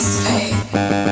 Just Fade.